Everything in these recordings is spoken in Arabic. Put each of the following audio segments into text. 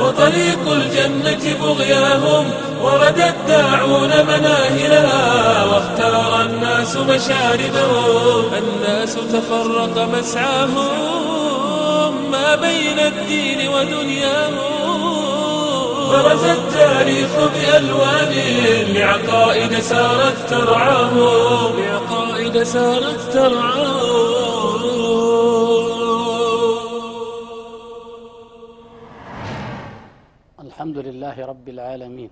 وطريق الجنة بغياهم ورد الداعون مناهلها واختار الناس مشاردهم الناس تفرق مسعاهم ما بين الدين ودنياهم. برز التاريخ بألوان لعقائد سارت ترعاهم. لعقائد سارت ترعاهم. الحمد لله رب العالمين.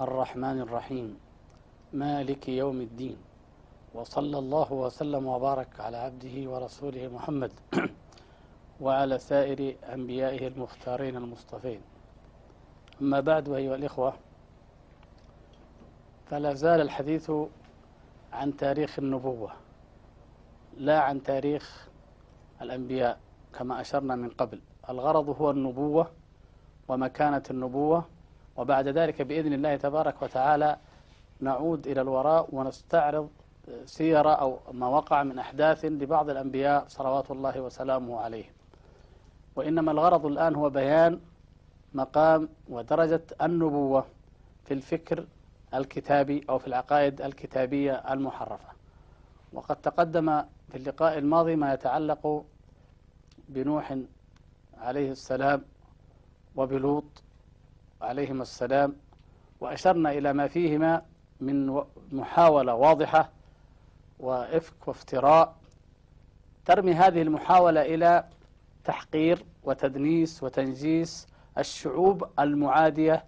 الرحمن الرحيم. مالك يوم الدين. وصلى الله وسلم وبارك على عبده ورسوله محمد وعلى سائر أنبيائه المختارين المصطفين. أما بعد أيها الإخوة فلا زال الحديث عن تاريخ النبوة لا عن تاريخ الأنبياء كما أشرنا من قبل. الغرض هو النبوة ومكانة النبوة. وبعد ذلك بإذن الله تبارك وتعالى نعود إلى الوراء ونستعرض سير أو ما وقع من أحداث لبعض الأنبياء صلوات الله وسلامه عليهم وإنما الغرض الآن هو بيان مقام ودرجة النبوة في الفكر الكتابي أو في العقائد الكتابية المحرفة. وقد تقدم في اللقاء الماضي ما يتعلق بنوح عليه السلام وبلوط عليهما السلام وأشرنا إلى ما فيهما من محاولة واضحة وإفك وافتراء ترمي هذه المحاولة إلى تحقير وتدنيس وتنجيس الشعوب المعادية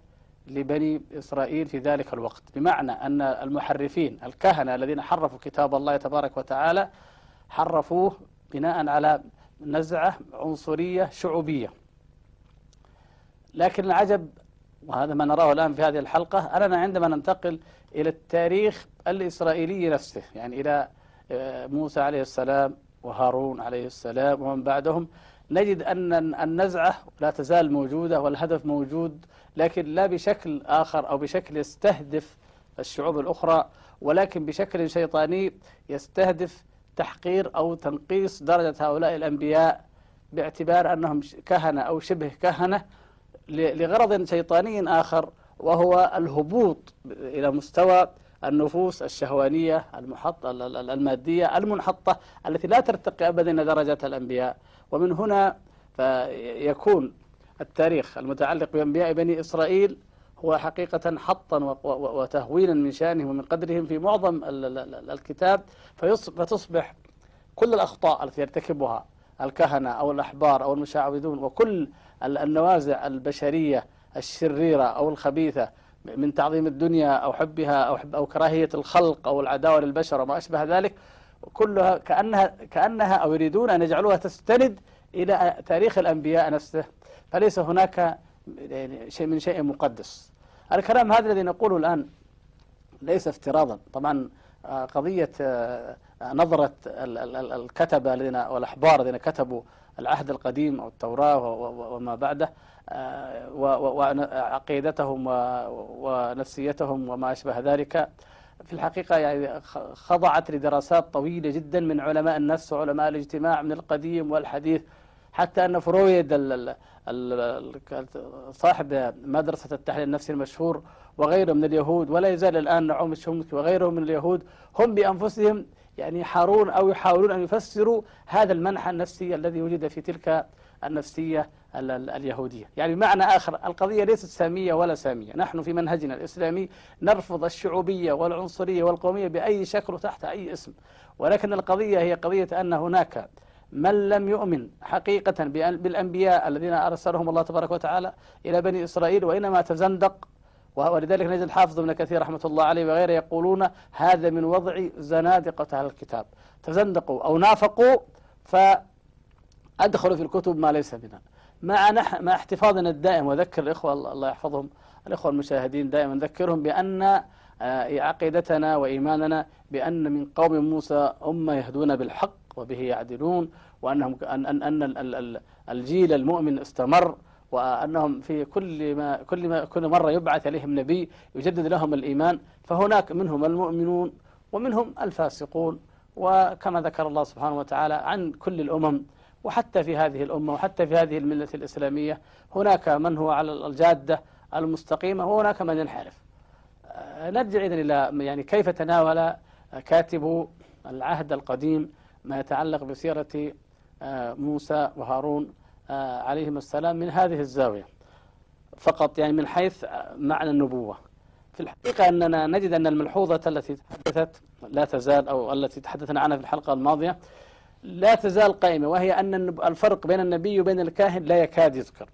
لبني إسرائيل في ذلك الوقت. بمعنى أن المحرفين الكهنة الذين حرفوا كتاب الله تبارك وتعالى حرفوه بناء على نزعة عنصرية شعوبية. لكن العجب وهذا ما نراه الآن في هذه الحلقة أننا عندما ننتقل إلى التاريخ الإسرائيلي نفسه يعني إلى موسى عليه السلام وهارون عليه السلام ومن بعدهم نجد أن النزعة لا تزال موجودة والهدف موجود لكن لا بشكل آخر أو بشكل يستهدف الشعوب الأخرى ولكن بشكل شيطاني يستهدف تحقير أو تنقيص درجة هؤلاء الأنبياء باعتبار أنهم كهنة أو شبه كهنة لغرض شيطاني آخر وهو الهبوط إلى مستوى النفوس الشهوانية المحط المادية المنحطة التي لا ترتقي أبدا إلى درجة الأنبياء. ومن هنا فيكون التاريخ المتعلق بأنبياء بني إسرائيل هو حقيقة حطا وتهوينا من شأنهم ومن قدرهم في معظم الكتاب. فتصبح كل الأخطاء التي يرتكبها الكهنة أو الأحبار أو المشعوذون وكل النوازع البشرية الشريرة أو الخبيثة من تعظيم الدنيا أو حبها أو, حب أو كراهية الخلق أو العداوة للبشر وما أشبه ذلك كلها كأنها, كأنها أو يريدون أن يجعلوها تستند إلى تاريخ الأنبياء نفسه. فليس هناك شيء من شيء مقدس. الكلام هذا الذي نقوله الآن ليس افتراضا. طبعا قضية نظرة الكتبة الذين والأحبار الذين كتبوا العهد القديم أو التوراة وما بعده وعقيدتهم ونفسيتهم وما أشبه ذلك. في الحقيقة يعني خضعت لدراسات طويلة جدا من علماء النفس وعلماء الاجتماع من القديم والحديث. حتى أن فرويد صاحب مدرسة التحليل النفسي المشهور وغيره من اليهود ولا يزال الآن نعوم الشمكي وغيره من اليهود هم بأنفسهم يعني يحارون أو يحاولون أن يفسروا هذا المنحى النفسي الذي وجد في تلك النفسية اليهودية. يعني بمعنى آخر القضية ليست سامية ولا سامية. نحن في منهجنا الإسلامي نرفض الشعوبية والعنصرية والقومية بأي شكل وتحت أي اسم. ولكن القضية هي قضية أن هناك من لم يؤمن حقيقة بالأنبياء الذين أرسلهم الله تبارك وتعالى إلى بني إسرائيل وإنما تزندق ولذلك نجد الحافظ ابن كثير رحمة الله عليه وغيره يقولون هذا من وضع زنادقة أهل الكتاب. تزندقوا أو نافقوا فأدخلوا في الكتب ما ليس منها. مع نح مع احتفاظنا الدائم وذكر الإخوة الله يحفظهم الإخوة المشاهدين دائما نذكرهم بأن عقيدتنا وإيماننا بأن من قوم موسى أمة يهدون بالحق وبه يعدلون وأنهم أن أن الجيل المؤمن استمر وأنهم في كل ما كل ما كل مرة يبعث عليهم نبي يجدد لهم الإيمان فهناك منهم المؤمنون ومنهم الفاسقون وكما ذكر الله سبحانه وتعالى عن كل الأمم وحتى في هذه الأمة وحتى في هذه الملة الإسلامية هناك من هو على الجادة المستقيمة وهناك من ينحرف. آه، نرجع إذن إلى يعني كيف تناول كاتب العهد القديم ما يتعلق بسيرة آه، موسى وهارون. عليهم السلام من هذه الزاوية. فقط يعني من حيث معنى النبوة. في الحقيقة أننا نجد أن الملحوظة التي تحدثت لا تزال أو التي تحدثنا عنها في الحلقة الماضية لا تزال قائمة وهي أن الفرق بين النبي وبين الكاهن لا يكاد يذكر.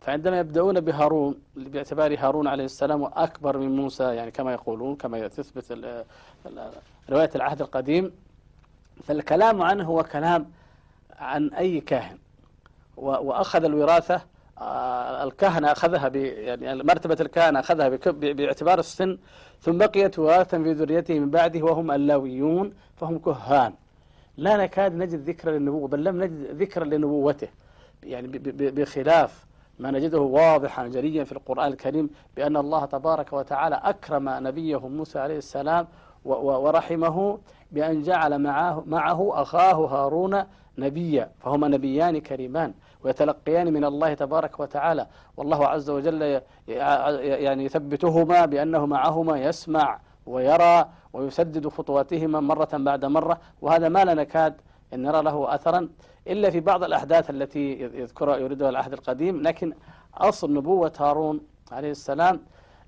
فعندما يبدأون بهارون باعتبار هارون عليه السلام أكبر من موسى يعني كما يقولون كما تثبت رواية العهد القديم فالكلام عنه هو كلام عن أي كاهن. وأخذ الوراثة آه، الكهنة أخذها يعني مرتبة الكهنة أخذها باعتبار السن ثم بقيت وراثة في ذريته من بعده وهم اللاويون فهم كهان. لا نكاد نجد ذكرا للنبوة بل لم نجد ذكرا لنبوته. يعني بخلاف ما نجده واضحا جليا في القرآن الكريم بأن الله تبارك وتعالى أكرم نبيه موسى عليه السلام ورحمه بأن جعل معه, معه أخاه هارون نبيا فهما نبيان كريمان. ويتلقيان من الله تبارك وتعالى. والله عز وجل يعني يثبتهما بأنه معهما يسمع ويرى ويسدد خطواتهما مرة بعد مرة. وهذا ما لا نكاد أن نرى له أثرا إلا في بعض الأحداث التي يذكرها يريدها العهد القديم. لكن أصل نبوة هارون عليه السلام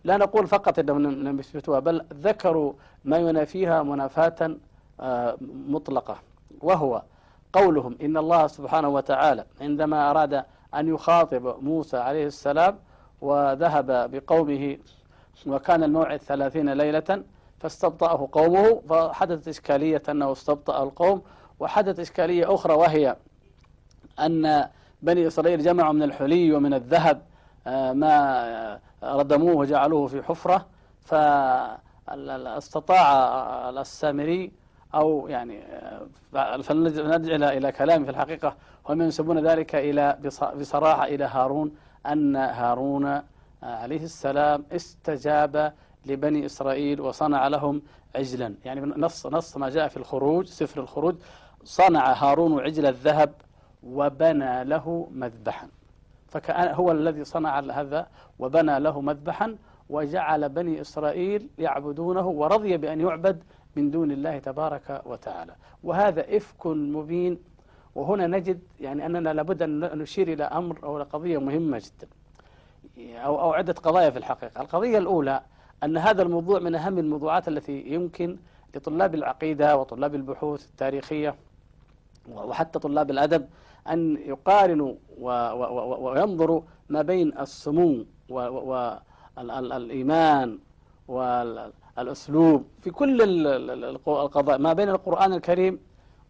لا نقول فقط أنهم يثبتوها بل ذكروا ما ينافيها منافاة آه، مطلقة. وهو قولهم إن الله سبحانه وتعالى عندما أراد أن يخاطب موسى عليه السلام وذهب بقومه وكان الموعد ثلاثين ليلة فاستبطأه قومه فحدثت إشكالية أنه استبطأ القوم وحدثت إشكالية أخرى وهي أن بني إسرائيل جمعوا من الحلي ومن الذهب آه، ما ردموه وجعلوه في حفرة فاستطاع السامري أو يعني آه، فنرجع إلى كلام في الحقيقة. هم ينسبون ذلك إلى بصراحة إلى هارون أن هارون آه، عليه السلام استجاب لبني إسرائيل وصنع لهم عجلا. يعني نص نص ما جاء في الخروج سفر الخروج صنع هارون عجل الذهب وبنى له مذبحا. فكأن هو الذي صنع هذا وبنى له مذبحا وجعل بني إسرائيل يعبدونه ورضي بأن يعبد من دون الله تبارك وتعالى. وهذا إفك مبين. وهنا نجد يعني أننا لابد أن نشير إلى أمر أو قضية مهمة جدا. أو, أو عدة قضايا في الحقيقة. القضية الأولى أن هذا الموضوع من أهم الموضوعات التي يمكن لطلاب العقيدة وطلاب البحوث التاريخية وحتى طلاب الأدب أن يقارنوا وينظروا ما بين السمو والإيمان والأسلوب في كل القضاء ما بين القرآن الكريم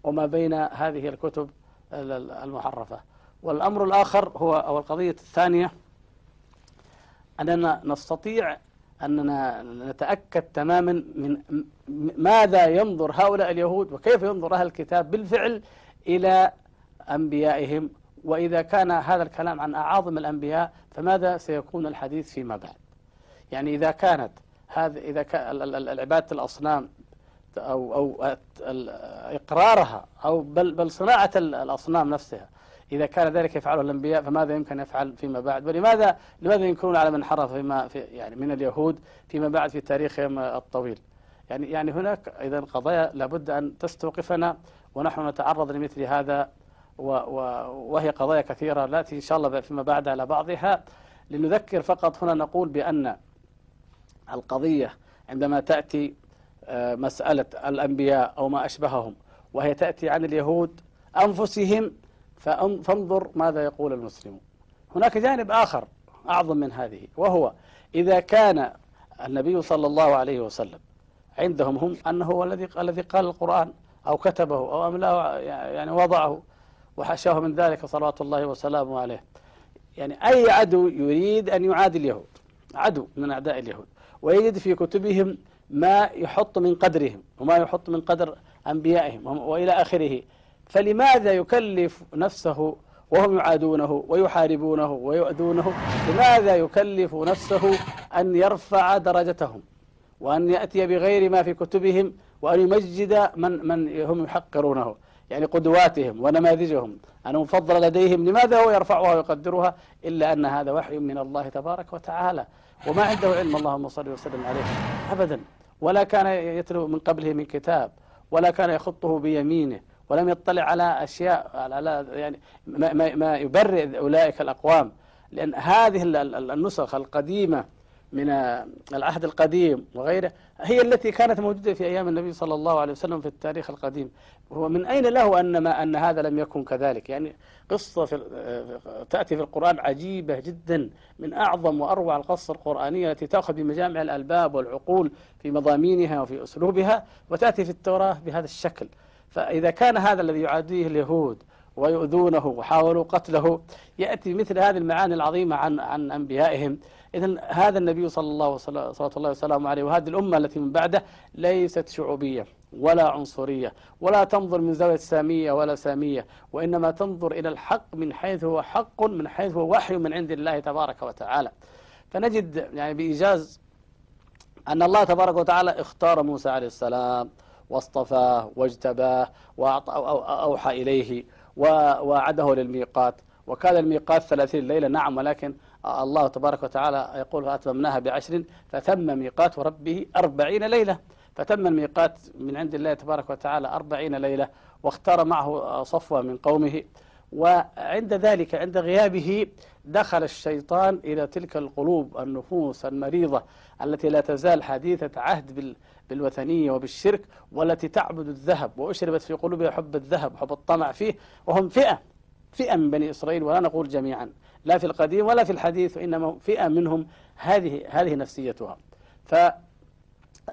وما بين هذه الكتب المحرفة والأمر الآخر هو أو القضية الثانية أننا نستطيع أننا نتأكد تماما من ماذا ينظر هؤلاء اليهود وكيف ينظر أهل الكتاب بالفعل إلى أنبيائهم. وإذا كان هذا الكلام عن أعاظم الأنبياء فماذا سيكون الحديث فيما بعد؟ يعني إذا كانت هذا إذا كان العبادة الأصنام أو أو إقرارها أو بل بل صناعة الأصنام نفسها. إذا كان ذلك يفعله الأنبياء فماذا يمكن يفعل فيما بعد؟ ولماذا لماذا ينكرون على من حرف فيما في يعني من اليهود فيما بعد في تاريخهم الطويل؟ يعني يعني هناك إذا قضايا لابد أن تستوقفنا ونحن نتعرض لمثل هذا وهي قضايا كثيرة. نأتي إن شاء الله فيما بعد على بعضها. لنذكر فقط هنا نقول بأن القضية عندما تأتي آه، مسألة الأنبياء أو ما أشبههم وهي تأتي عن اليهود أنفسهم فانظر ماذا يقول المسلمون. هناك جانب آخر أعظم من هذه وهو إذا كان النبي صلى الله عليه وسلم عندهم هم أنه هو الذي الذي قال القرآن أو كتبه أو أملاه يعني وضعه وحشاه من ذلك صلوات الله وسلامه عليه. يعني أي عدو يريد أن يعادي اليهود عدو من أعداء اليهود. ويجد في كتبهم ما يحط من قدرهم وما يحط من قدر أنبيائهم وإلى آخره. فلماذا يكلف نفسه وهم يعادونه ويحاربونه ويؤذونه؟ لماذا يكلف نفسه أن يرفع درجتهم وأن يأتي بغير ما في كتبهم وأن يمجد من, من هم يحقرونه؟ يعني قدواتهم ونماذجهم. أنه مفضل لديهم لماذا هو يرفعها ويقدرها؟ إلا أن هذا وحي من الله تبارك وتعالى. وما عنده علم اللهم صل وسلم عليه. أبدا. ولا كان يتلو من قبله من كتاب ولا كان يخطه بيمينه ولم يطلع على أشياء على يعني ما, ما, ما يبرئ أولئك الأقوام. لأن هذه النسخ القديمة من العهد القديم وغيره هي التي كانت موجودة في أيام النبي صلى الله عليه وسلم في التاريخ القديم. ومن أين له أن ما أن هذا لم يكن كذلك؟ يعني قصة في تأتي في القرآن عجيبة جدا من أعظم وأروع القصص القرآنية التي تأخذ بمجامع الألباب والعقول في مضامينها وفي أسلوبها وتأتي في التوراة بهذا الشكل. فإذا كان هذا الذي يعاديه اليهود ويؤذونه وحاولوا قتله. يأتي مثل هذه المعاني العظيمة عن عن أنبيائهم. إذا هذا النبي صلى الله صلى الله وسلم عليه وهذه الأمة التي من بعده ليست شعوبية ولا عنصرية ولا تنظر من زاوية سامية ولا سامية وإنما تنظر إلى الحق من حيث هو حق من حيث هو وحي من عند الله تبارك وتعالى. فنجد يعني بإيجاز أن الله تبارك وتعالى اختار موسى عليه السلام واصطفاه واجتباه وأوحى إليه. ووعده للميقات. وكان الميقات ثلاثين ليلة نعم ولكن الله تبارك وتعالى يقول فأتممناها بعشر فتم ميقات ربه أربعين ليلة. فتم الميقات من عند الله تبارك وتعالى أربعين ليلة واختار معه صفوة من قومه. وعند ذلك عند غيابه دخل الشيطان إلى تلك القلوب النفوس المريضة التي لا تزال حديثة عهد بالوثنية وبالشرك والتي تعبد الذهب وأشربت في قلوبها حب الذهب وحب الطمع فيه وهم فئة فئة من بني إسرائيل ولا نقول جميعا لا في القديم ولا في الحديث وإنما فئة منهم هذه هذه نفسيتها. ف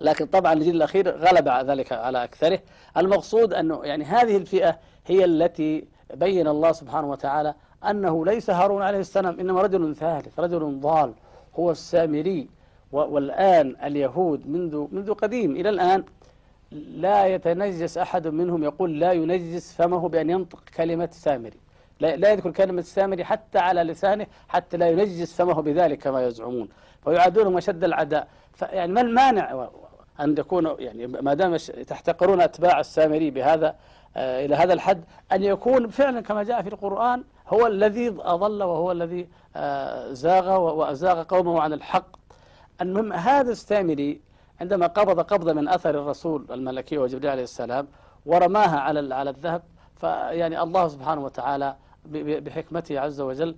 لكن طبعا الجيل الأخير غلب ذلك على أكثره. المقصود أنه يعني هذه الفئة هي التي بين الله سبحانه وتعالى أنه ليس هارون عليه السلام إنما رجل ثالث رجل ضال هو السامري والآن اليهود منذ منذ قديم. إلى الآن لا يتنجس أحد منهم يقول لا ينجس فمه بأن ينطق كلمة سامري. لا, لا يذكر كلمة السامري حتى على لسانه حتى لا ينجس فمه بذلك كما يزعمون. فيعادونهم أشد العداء. يعني ما المانع أن تكونوا يعني ما دام تحتقرون أتباع السامري بهذا إلى هذا الحد أن يكون فعلا كما جاء في القرآن هو الذي أضل وهو الذي آه زاغ وأزاغ قومه عن الحق. المهم هذا السامري عندما قبض قبضة من أثر الرسول الملكي وجبريل عليه السلام ورماها على على الذهب فيعني الله سبحانه وتعالى بحكمته عز وجل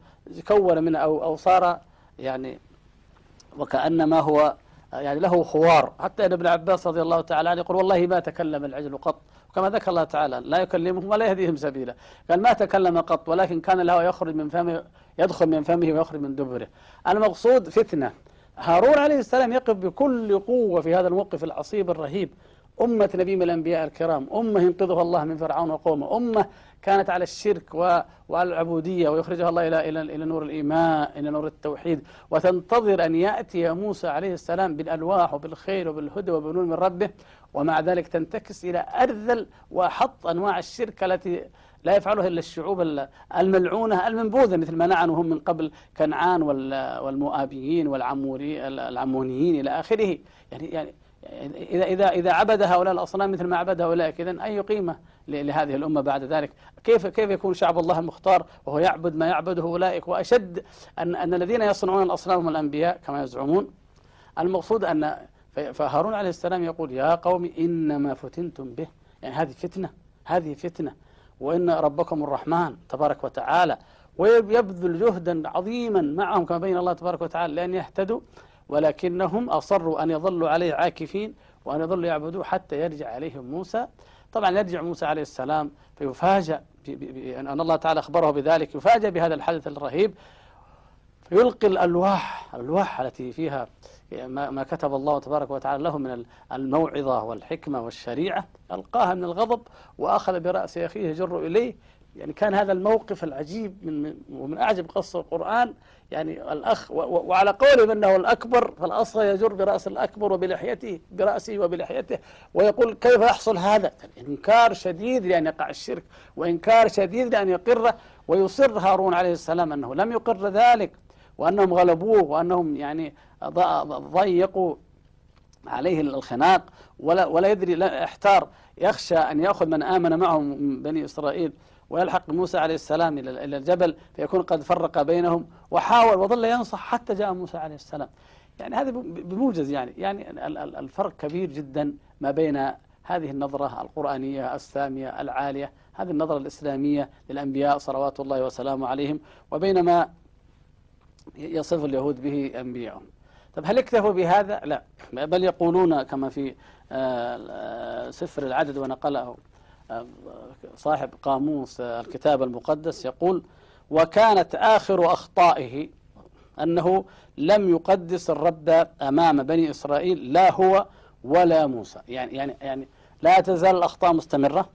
كون منه أو, أو صار يعني وكأنما هو يعني له خوار. حتى أن ابن عباس رضي الله تعالى عنه يقول والله ما تكلم العجل قط. وكما ذكر الله تعالى لا يكلمهم ولا يهديهم سبيلا. قال ما تكلم قط ولكن كان له يخرج من فمه يدخل من فمه ويخرج من دبره. المقصود فتنة. هارون عليه السلام يقف بكل قوة في هذا الموقف العصيب الرهيب. أمة نبي من الأنبياء الكرام أمة ينقذها الله من فرعون وقومه أمة كانت على الشرك وعلى العبودية ويخرجها الله إلى إلى إلى نور الإيمان إلى نور التوحيد. وتنتظر أن يأتي موسى عليه السلام بالألواح وبالخير وبالهدى وبنور من ربه. ومع ذلك تنتكس إلى أرذل وحط أنواع الشرك التي لا يفعلها إلا الشعوب الملعونة المنبوذة مثل ما نعنوا هم من قبل كنعان والمؤابيين والعمونيين إلى آخره. يعني يعني إذا إذا إذا عبد هؤلاء الأصنام مثل ما عبد هؤلاء إذا أي قيمة لهذه الأمة بعد ذلك؟ كيف كيف يكون شعب الله المختار وهو يعبد ما يعبده أولئك؟ وأشد أن أن الذين يصنعون الأصنام هم الأنبياء كما يزعمون. المقصود أن فهارون عليه السلام يقول يا قوم إنما فتنتم به. يعني هذه فتنة هذه فتنة. وإن ربكم الرحمن تبارك وتعالى ويبذل جهدا عظيما معهم كما بين الله تبارك وتعالى لأن يهتدوا ولكنهم أصروا أن يظلوا عليه عاكفين وأن يظلوا يعبدوه حتى يرجع عليهم موسى. طبعا يرجع موسى عليه السلام فيفاجأ أن الله تعالى أخبره بذلك يفاجأ بهذا الحدث الرهيب. فيلقي الألواح الألواح التي فيها ما كتب الله تبارك وتعالى له من الموعظة والحكمة والشريعة ألقاها من الغضب وأخذ برأس أخيه يجر إليه. يعني كان هذا الموقف العجيب من ومن أعجب قصة القرآن. يعني الأخ وعلى قولهم أنه الأكبر فالأصغر يجر برأس الأكبر وبلحيته برأسه وبلحيته. ويقول كيف يحصل هذا؟ إنكار شديد لأن يقع الشرك وإنكار شديد لأن يقر. ويصر هارون عليه السلام أنه لم يقر ذلك وأنهم غلبوه وأنهم يعني ضيقوا عليه الخناق ولا ولا يدري احتار يخشى أن يأخذ من آمن معه من بني إسرائيل ويلحق موسى عليه السلام إلى الجبل فيكون قد فرق بينهم وحاول وظل ينصح حتى جاء موسى عليه السلام. يعني هذا بموجز يعني يعني الفرق كبير جدا ما بين هذه النظرة القرآنية السامية العالية هذه النظرة الإسلامية للأنبياء صلوات الله وسلامه عليهم وبينما يصف اليهود به أنبيائهم طب هل اكتفوا بهذا؟ لا. بل يقولون كما في آه، سفر العدد ونقله آه، صاحب قاموس الكتاب المقدس يقول وكانت آخر أخطائه أنه لم يقدس الرب أمام بني إسرائيل لا هو ولا موسى. يعني يعني يعني لا تزال الأخطاء مستمرة؟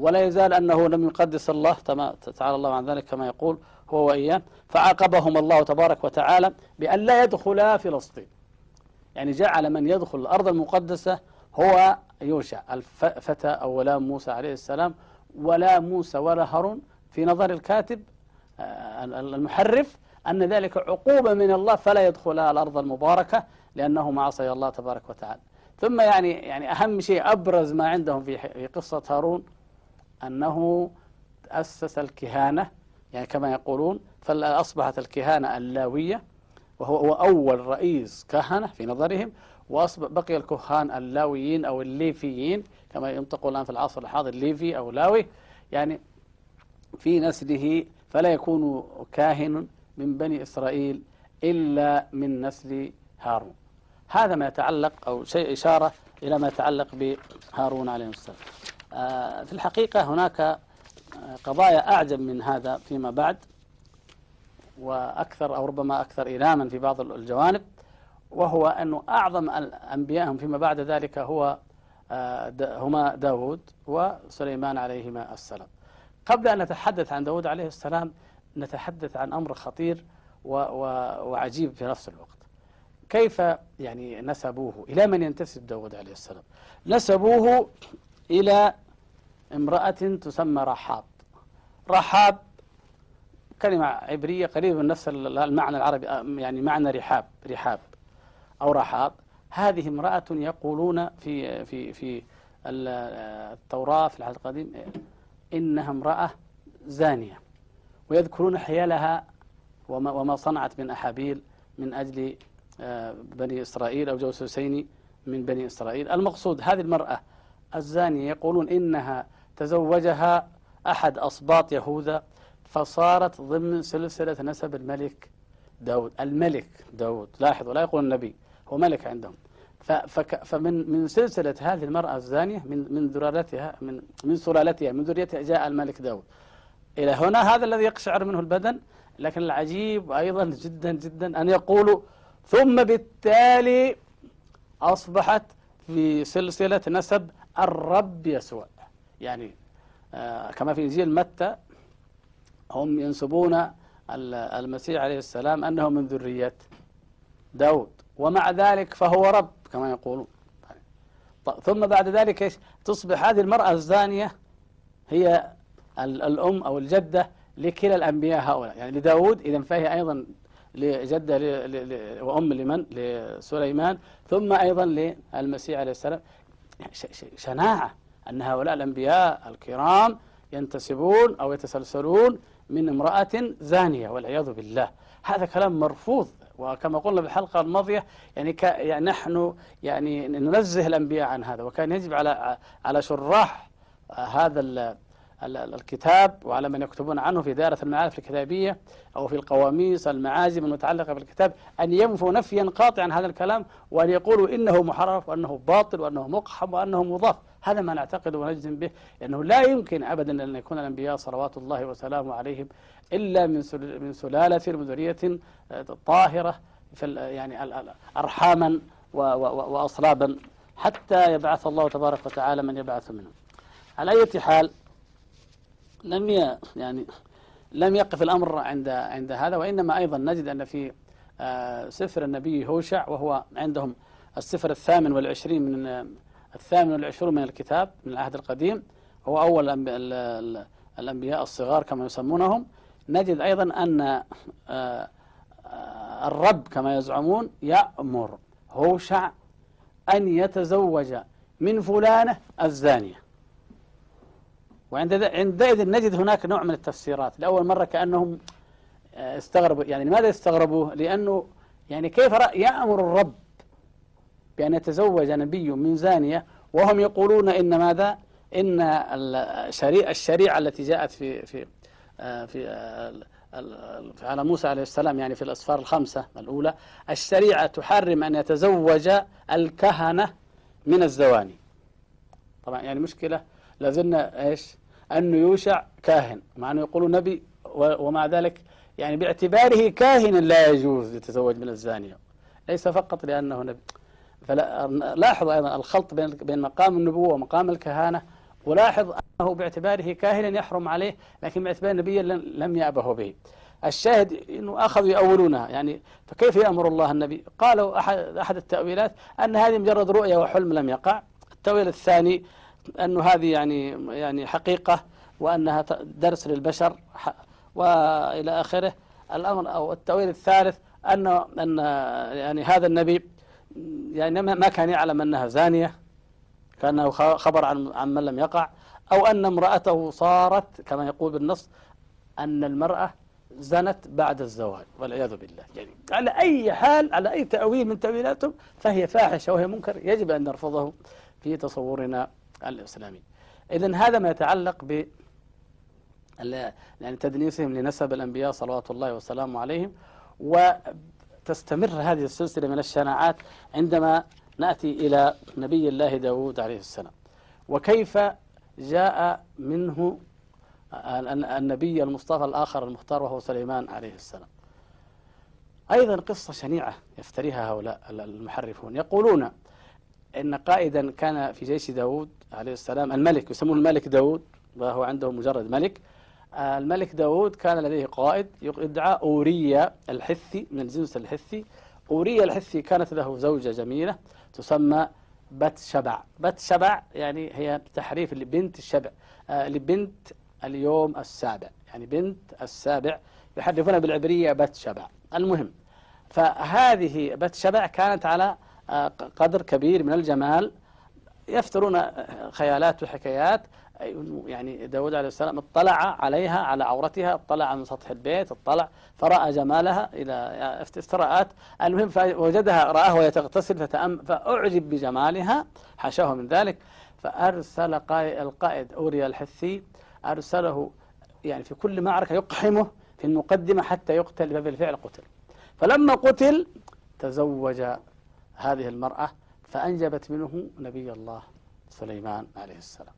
ولا يزال أنه لم يقدس الله تعالى الله عن ذلك كما يقول هو وإياه. فعاقبهم الله تبارك وتعالى بأن لا يدخلا فلسطين. يعني جعل من يدخل الأرض المقدسة هو يوشع. الفتى أو غلام موسى عليه السلام ولا موسى ولا هارون في نظر الكاتب آه، المحرف أن ذلك عقوبة من الله فلا يدخلها الأرض المباركة لأنه معصي الله تبارك وتعالى. ثم يعني يعني أهم شيء أبرز ما عندهم في قصة هارون أنه أسس الكهانة يعني كما يقولون فأصبحت الكهانة اللاوية وهو هو أول رئيس كهنة في نظرهم وبقي الكهان اللاويين أو الليفيين كما ينطقوا الآن في العصر الحاضر ليفي أو لاوي. يعني في نسله فلا يكون كاهن من بني إسرائيل إلا من نسل هارون. هذا ما يتعلق أو شيء إشارة إلى ما يتعلق بهارون عليه السلام. في الحقيقة هناك آه، قضايا أعجب من هذا فيما بعد وأكثر أو ربما أكثر إيلاما في بعض الجوانب وهو أنه أعظم أنبيائهم فيما بعد ذلك هو آه، هما داود وسليمان عليهما السلام. قبل أن نتحدث عن داود عليه السلام نتحدث عن أمر خطير وعجيب في نفس الوقت. كيف يعني نسبوه؟ إلى من ينتسب داود عليه السلام؟ نسبوه إلى امرأة تسمى رحاب. رحاب كلمة عبرية قريبة من نفس المعنى العربي يعني معنى رحاب رحاب أو رحاب. هذه امرأة يقولون في في في التوراة في العهد القديم إنها امرأة زانية ويذكرون حيالها وما, وما صنعت من أحابيل من أجل آه، بني إسرائيل أو جوسوسين من بني إسرائيل. المقصود هذه المرأة الزانية يقولون إنها تزوجها أحد أصباط يهوذا فصارت ضمن سلسلة نسب الملك داود. الملك داود. لاحظوا لا يقول النبي هو ملك عندهم. فمن من سلسلة هذه المرأة الزانية من من ذرارتها من من سلالتها من ذريتها جاء الملك داود. إلى هنا هذا الذي يقشعر منه البدن لكن العجيب أيضا جدا جدا أن يقولوا ثم بالتالي أصبحت في سلسلة نسب الرب يسوع. يعني آه كما في إنجيل متى هم ينسبون المسيح عليه السلام أنه من ذرية داود ومع ذلك فهو رب كما يقولون. ثم بعد ذلك تصبح هذه المرأة الزانية هي الأم أو الجدة لكلا الأنبياء هؤلاء. يعني لداود إذا فهي أيضا لجدة وأم لمن؟ لسليمان ثم أيضا للمسيح عليه السلام. شناعة. أن هؤلاء الأنبياء الكرام ينتسبون أو يتسلسلون من امرأة زانية والعياذ بالله. هذا كلام مرفوض وكما قلنا في الحلقة الماضية يعني, يعني نحن يعني ننزه الأنبياء عن هذا وكان يجب على على شراح هذا الكتاب وعلى من يكتبون عنه في دائرة المعارف الكتابية أو في القواميس المعاجم المتعلقة بالكتاب أن ينفوا نفيا قاطعا هذا الكلام وأن يقولوا إنه محرف وأنه باطل وأنه مقحم وأنه مضاف. هذا ما نعتقد ونجزم به لأنه لا يمكن أبدا أن يكون الأنبياء صلوات الله وسلامه عليهم إلا من من سلالة من ذرية آه، طاهرة في يعني أرحاما وأصلابا حتى يبعث الله تبارك وتعالى من يبعث منهم. على أي حال لم يعني لم يقف الأمر عند عند هذا وإنما أيضا نجد أن في آه، سفر النبي هوشع وهو عندهم السفر الثامن والعشرين من الثامن والعشرون من الكتاب من العهد القديم هو أول الأنبياء الصغار كما يسمونهم. نجد أيضا أن آه، آه، الرب كما يزعمون يأمر هوشع أن يتزوج من فلانة الزانية. وعندئذ نجد هناك نوع من التفسيرات. لأول مرة كأنهم آه، استغربوا. يعني لماذا استغربوا؟ لأنه يعني كيف يأمر الرب بأن يتزوج نبي من زانية وهم يقولون إن ماذا؟ إن الشريعة التي جاءت في في آه، في آه، على موسى عليه السلام يعني في الأسفار الخمسة الأولى الشريعة تحرم أن يتزوج الكهنة من الزواني. طبعا يعني مشكلة لازلنا إيش؟ أنه يوشع كاهن مع أنه يقولوا نبي ومع ذلك يعني باعتباره كاهن لا يجوز يتزوج من الزانية. ليس فقط لأنه نبي. فلاحظ أيضا الخلط بين بين مقام النبوة ومقام الكهانة ولاحظ أنه باعتباره كاهنا يحرم عليه لكن باعتباره نبيا لم يأبه به. الشاهد أنه أخذوا يأولونها يعني فكيف يأمر الله النبي؟ قالوا أحد, أحد التأويلات أن هذه مجرد رؤية وحلم لم يقع. التأويل الثاني أنه هذه يعني يعني حقيقة وأنها درس للبشر وإلى آخره. الأمر أو التأويل الثالث أن أن يعني هذا النبي يعني ما كان يعلم أنها زانية كأنه خبر عن عن من لم يقع أو أن امرأته صارت كما يقول بالنص أن المرأة زنت بعد الزواج والعياذ بالله. يعني على أي حال على أي تأويل من تأويلاتهم فهي فاحشة وهي منكر يجب أن نرفضه في تصورنا. الإسلامي إذا هذا ما يتعلق ب يعني تدنيسهم لنسب الأنبياء صلوات الله وسلامه عليهم وتستمر هذه السلسلة من الشناعات عندما نأتي إلى نبي الله داود عليه السلام. وكيف جاء منه النبي المصطفى الآخر المختار وهو سليمان عليه السلام. أيضا قصة شنيعة يفتريها هؤلاء المحرفون. يقولون إن قائدا كان في جيش داود عليه السلام الملك يسمون الملك داود وهو عنده مجرد ملك. الملك داود كان لديه قائد يدعى أوريا الحثي من الجنس الحثي. أوريا الحثي كانت له زوجة جميلة تسمى بت شبع. بت شبع يعني هي تحريف لبنت الشبع آه لبنت اليوم السابع. يعني بنت السابع يحرفونها بالعبرية بت شبع. المهم فهذه بت شبع كانت على قدر كبير من الجمال يفترون خيالات وحكايات. يعني داود عليه السلام اطلع عليها على عورتها اطلع من سطح البيت اطلع فرأى جمالها إلى افتراءات المهم فوجدها رآه وهي تغتسل فأعجب بجمالها حاشاه من ذلك. فأرسل القائد أوريا الحثي أرسله يعني في كل معركة يقحمه في المقدمة حتى يقتل فبالفعل قتل. فلما قتل تزوج هذه المرأة فأنجبت منه نبي الله سليمان عليه السلام.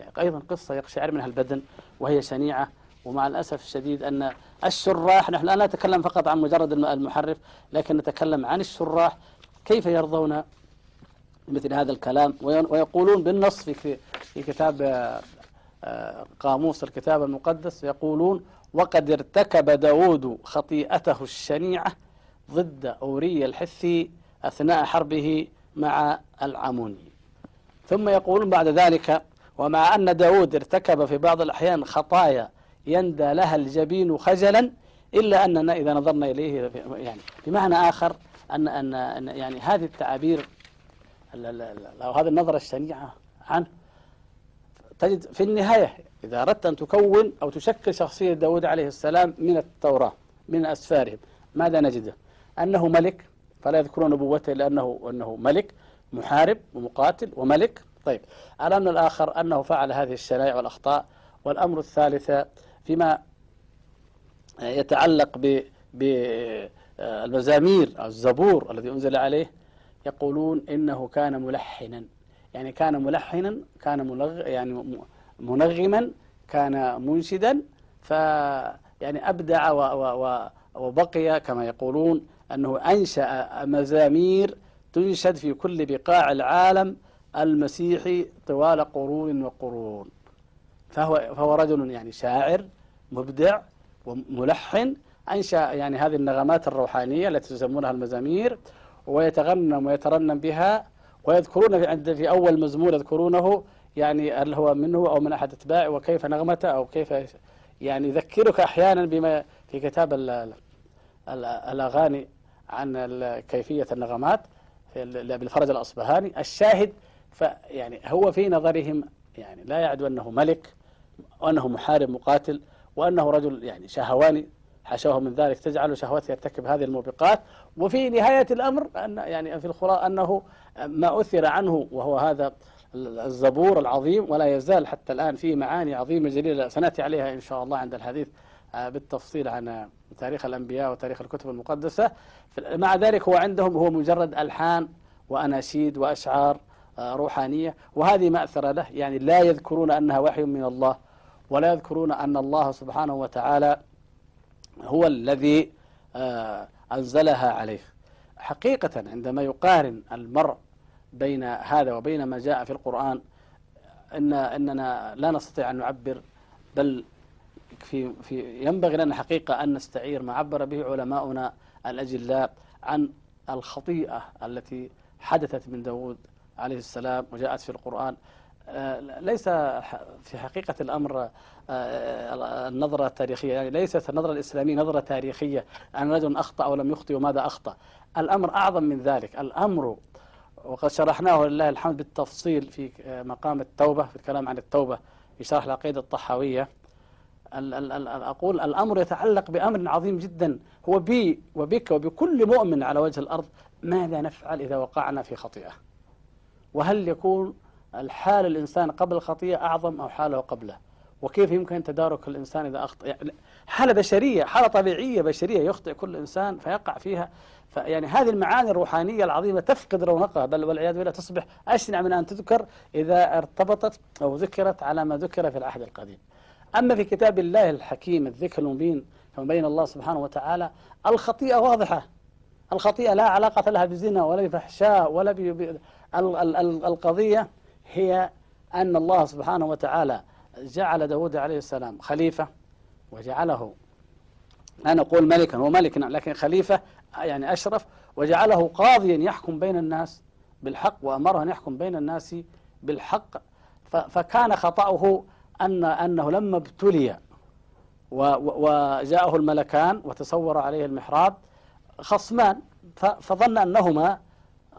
يعني أيضا قصة يقشعر منها البدن وهي شنيعة ومع الأسف الشديد أن الشراح نحن لا نتكلم فقط عن مجرد المحرف لكن نتكلم عن الشراح كيف يرضون مثل هذا الكلام؟ ويقولون بالنص في في كتاب آه، قاموس الكتاب المقدس يقولون وقد ارتكب داود خطيئته الشنيعة ضد أوري الحثي أثناء حربه مع العموني ثم يقولون بعد ذلك ومع أن داود ارتكب في بعض الأحيان خطايا يندى لها الجبين خجلا إلا أننا إذا نظرنا إليه يعني بمعنى آخر أن, أن, أن يعني هذه التعابير أو هذه النظرة الشنيعة عنه تجد في النهاية إذا أردت أن تكون أو تشكل شخصية داود عليه السلام من التوراة من أسفارهم ماذا نجده أنه ملك فلا يذكرون نبوته لأنه أنه ملك محارب ومقاتل وملك. طيب. الأمر الآخر أنه فعل هذه الشنائع والأخطاء. والأمر الثالث فيما يتعلق بالمزامير أو الزبور الذي أنزل عليه يقولون إنه كان ملحنا. يعني كان ملحنا كان ملغ يعني منغما كان منشدا ف يعني أبدع و و وبقي كما يقولون أنه أنشأ مزامير تنشد في كل بقاع العالم المسيحي طوال قرون وقرون. فهو, فهو رجل يعني شاعر مبدع وملحن. أنشأ يعني هذه النغمات الروحانية التي يسمونها المزامير ويتغنم ويترنم بها ويذكرون في عند في أول مزمور يذكرونه يعني هل هو منه أو من أحد أتباعه وكيف نغمته أو كيف يعني يذكرك أحيانا بما في كتاب الأغاني. عن كيفية النغمات بالفرج الأصبهاني. الشاهد فيعني هو في نظرهم يعني لا يعدو أنه ملك وأنه محارب مقاتل وأنه رجل يعني شهواني. حاشاه من ذلك تجعل شهوته يرتكب هذه الموبقات. وفي نهاية الأمر أن يعني في الخلاء أنه ما أثر عنه وهو هذا الزبور العظيم ولا يزال حتى الآن فيه معاني عظيمة جليلة سنأتي عليها إن شاء الله عند الحديث بالتفصيل عن آه، تاريخ الأنبياء وتاريخ الكتب المقدسة. مع ذلك هو عندهم هو مجرد ألحان وأناشيد وأشعار آه، روحانية. وهذه مأثرة له يعني لا يذكرون أنها وحي من الله ولا يذكرون أن الله سبحانه وتعالى هو الذي آه، أنزلها عليه. حقيقة عندما يقارن المرء بين هذا وبين ما جاء في القرآن إن إننا لا نستطيع أن نعبر بل في في ينبغي لنا حقيقة أن نستعير. ما عبر به علماؤنا الأجلاء عن الخطيئة التي حدثت من داود عليه السلام وجاءت في القرآن. آه، ليس في حقيقة الأمر آه، النظرة التاريخية يعني ليست النظرة الإسلامية نظرة تاريخية. أن رجل أخطأ ولم يخطئ وماذا أخطأ. الأمر أعظم من ذلك. الأمر وقد شرحناه لله الحمد بالتفصيل في آه، مقام التوبة في الكلام عن التوبة في شرح العقيدة الطحاوية. ال- ال- ال- أقول الأمر يتعلق بأمر عظيم جدا. هو بي وبك وبكل مؤمن على وجه الأرض. ماذا نفعل إذا وقعنا في خطيئة؟ وهل يكون الحال الإنسان قبل الخطيئة أعظم أو حاله قبله؟ وكيف يمكن تدارك الإنسان إذا أخطأ؟ يعني حالة بشرية حالة طبيعية بشرية يخطئ كل إنسان فيقع فيها. فيعني هذه المعاني الروحانية العظيمة تفقد رونقها. بل والعياذ بالله تصبح أشنع من أن تذكر إذا ارتبطت أو ذكرت على ما ذكر في العهد القديم. أما في كتاب الله الحكيم الذكر المبين كما بين الله سبحانه وتعالى الخطيئة واضحة الخطيئة لا علاقة لها بزنا ولا بفحشاء ولا ب... ب... ال... ال... ال... القضية هي أن الله سبحانه وتعالى جعل داود عليه السلام خليفة وجعله لا نقول ملكا هو ملك لكن خليفة يعني أشرف وجعله قاضيا يحكم بين الناس بالحق وأمره أن يحكم بين الناس بالحق. فكان خطأه أن أنه لما ابتلي وجاءه الملكان وتصور عليه المحراب خصمان فظن أنهما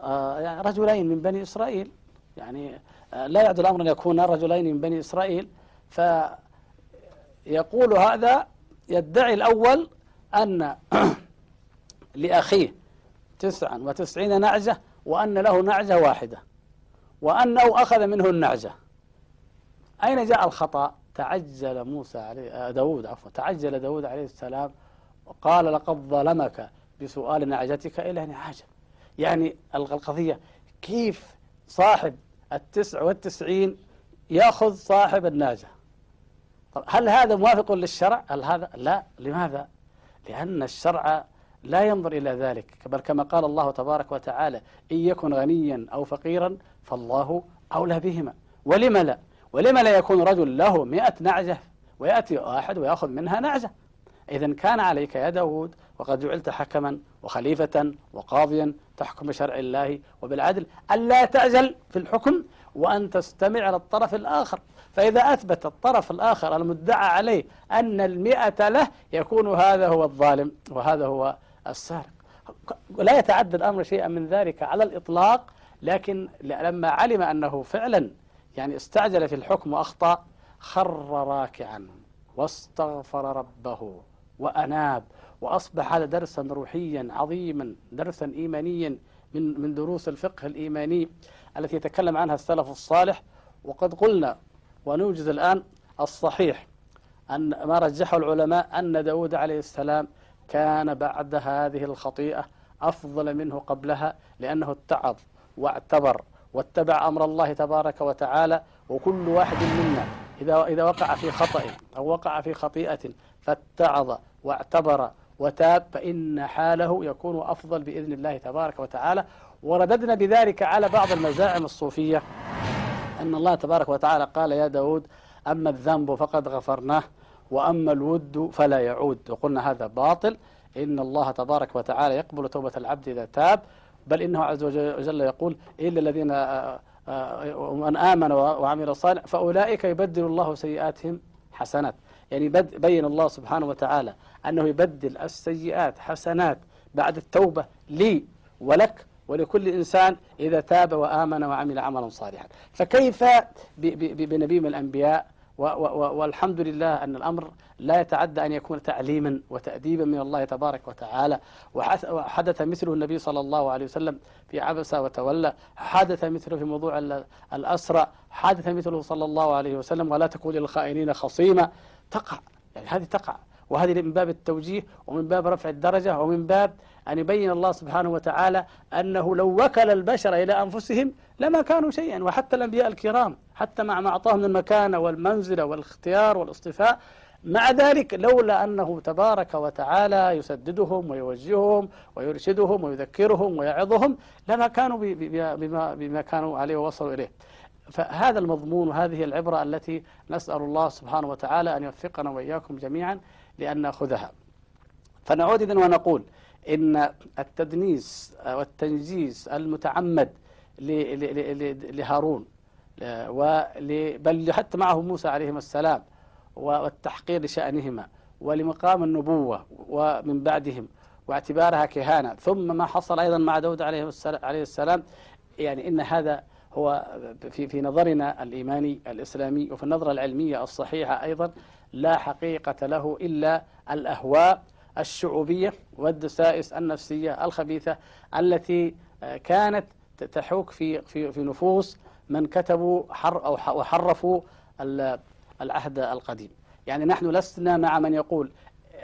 آه، يعني رجلين من بني إسرائيل. يعني آه، لا يعد الأمر أن يكون رجلين من بني إسرائيل. فيقول هذا يدعي الأول أن لأخيه تسعا وتسعين نعجة وأن له نعجة واحدة وأنه أخذ منه النعجة. أين جاء الخطأ؟ تعجل موسى عليه آه، داود عفوا تعجل داود عليه السلام وقال لقد ظلمك بسؤال نعجتك إلى نعاجة. يعني الق- القضية كيف صاحب التسع والتسعين يأخذ صاحب الناجة؟ هل هذا موافق للشرع؟ هل هذا؟ لا. لماذا؟ لأن الشرع لا ينظر إلى ذلك بل كما قال الله تبارك وتعالى إن يكن غنيا أو فقيرا فالله أولى بهما. ولم لا؟ ولم لا يكون رجل له مئة نعجة ويأتي واحد ويأخذ منها نعجة؟ إذا كان عليك يا داود وقد جعلت حكما وخليفة وقاضيا تحكم بشرع الله وبالعدل ألا تعجل في الحكم وأن تستمع للطرف الآخر. فإذا أثبت الطرف الآخر المدعى عليه أن المئة له يكون هذا هو الظالم وهذا هو السارق. لا يتعدى الأمر شيئا من ذلك على الإطلاق لكن لما علم أنه فعلا يعني استعجل في الحكم وأخطأ خر راكعا واستغفر ربه وأناب وأصبح هذا درسا روحيا عظيما درسا إيمانيا من من دروس الفقه الإيماني التي يتكلم عنها السلف الصالح. وقد قلنا ونوجد الآن الصحيح أن ما رجحه العلماء أن داود عليه السلام كان بعد هذه الخطيئة أفضل منه قبلها لأنه اتعظ واعتبر واتبع أمر الله تبارك وتعالى وكل واحد منا. إذا إذا وقع في خطأ أو وقع في خطيئة فاتعظ واعتبر وتاب فإن حاله يكون أفضل بإذن الله تبارك وتعالى. ورددنا بذلك على بعض المزاعم الصوفية أن الله تبارك وتعالى قال يا داود أما الذنب فقد غفرناه وأما الود فلا يعود. وقلنا هذا باطل. إن الله تبارك وتعالى يقبل توبة العبد إذا تاب بل إنه عز وجل يقول إلا الذين آه، آه، ومن آمن وعمل صالح فأولئك يبدل الله سيئاتهم حسنات. يعني بين الله سبحانه وتعالى أنه يبدل السيئات حسنات بعد التوبة لي ولك ولكل إنسان إذا تاب وآمن وعمل عملا صالحا. فكيف بنبي من الأنبياء والحمد لله أن الأمر لا يتعدى أن يكون تعليما وتأديبا من الله تبارك وتعالى. وحدث مثله النبي صلى الله عليه وسلم في عبس وتولى. حدث مثله في موضوع الأسرى. حدث مثله صلى الله عليه وسلم. ولا تكون للخائنين خصيمة تقع. يعني هذه تقع. وهذه من باب التوجيه ومن باب رفع الدرجة ومن باب أن يبين الله سبحانه وتعالى أنه لو وكل البشر إلى أنفسهم لما كانوا شيئا. وحتى الأنبياء الكرام حتى مع ما أعطاهم من المكانة والمنزلة والاختيار والاصطفاء مع ذلك لولا أنه تبارك وتعالى يسددهم ويوجههم ويرشدهم ويذكرهم ويعظهم لما كانوا بما, بما كانوا عليه ووصلوا إليه. فهذا المضمون وهذه العبرة التي نسأل الله سبحانه وتعالى أن يوفقنا وإياكم جميعا لأن نأخذها فنعود إذن ونقول إن التدنيس والتنجيس المتعمد لهارون بل حتى معه موسى عليهما السلام والتحقير لشأنهما ولمقام النبوة ومن بعدهم واعتبارها كهانة. ثم ما حصل أيضا مع داود عليه السلام يعني إن هذا هو في في نظرنا الإيماني الإسلامي وفي النظرة العلمية الصحيحة أيضا لا حقيقة له إلا الأهواء الشعوبية والدسائس النفسية الخبيثة التي كانت تحوك في في في نفوس من كتبوا حر أو وحرفوا العهد القديم. يعني نحن لسنا مع من يقول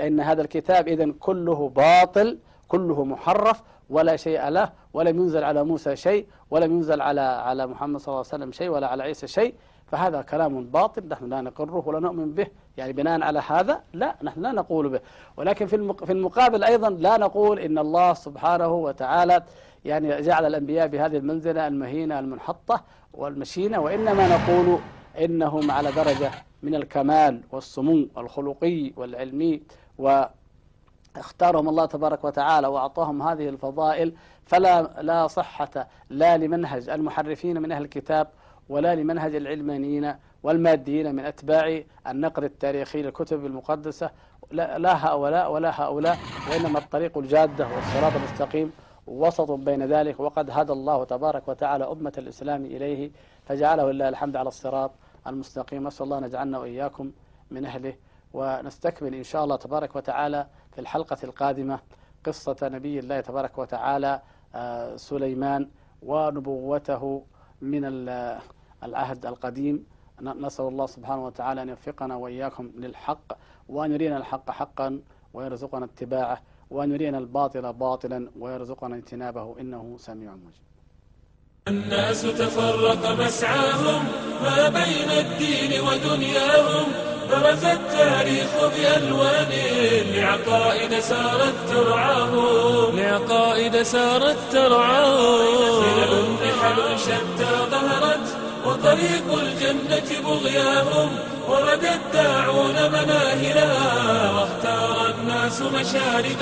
إن هذا الكتاب إذا كله باطل كله محرف ولا شيء له ولم ينزل على موسى شيء ولم ينزل على على محمد صلى الله عليه وسلم شيء ولا على عيسى شيء. فهذا كلام باطل نحن لا نقره ولا نؤمن به. يعني بناء على هذا لا نحن لا نقول به. ولكن في في المقابل أيضا لا نقول إن الله سبحانه وتعالى يعني جعل الأنبياء بهذه المنزلة المهينة المنحطة والمشينة وإنما نقول إنهم على درجة من الكمال والسمو الخلقي والعلمي واختارهم الله تبارك وتعالى وأعطاهم هذه الفضائل فلا لا صحة لا لمنهج المحرفين من أهل الكتاب ولا لمنهج العلمانيين والماديين من أتباع النقد التاريخي للكتب المقدسة. لا هؤلاء ولا هؤلاء وإنما الطريق الجادة والصراط المستقيم وسط بين ذلك وقد هدى الله تبارك وتعالى أمة الإسلام إليه فجعله لله الحمد على الصراط. المستقيم. نسأل الله نجعلنا وإياكم من أهله ونستكمل إن شاء الله تبارك وتعالى في الحلقة القادمة قصة نبي الله تبارك وتعالى آه، سليمان ونبوته من العهد القديم. نسأل الله سبحانه وتعالى أن يوفقنا وإياكم للحق وأن يرينا الحق حقا ويرزقنا اتباعه وأن يرينا الباطل باطلا ويرزقنا اجتنابه إنه سميع مجيب. الناس تفرق مسعاهم ما بين الدين ودنياهم. برز التاريخ بألوان لعقائد سارت ترعاه لعقائد سارت ترعاه خلل نحل شتى ظهرت وطريق الجنة بغياهم. ورد الداعون مناهلا واختار الناس مشارد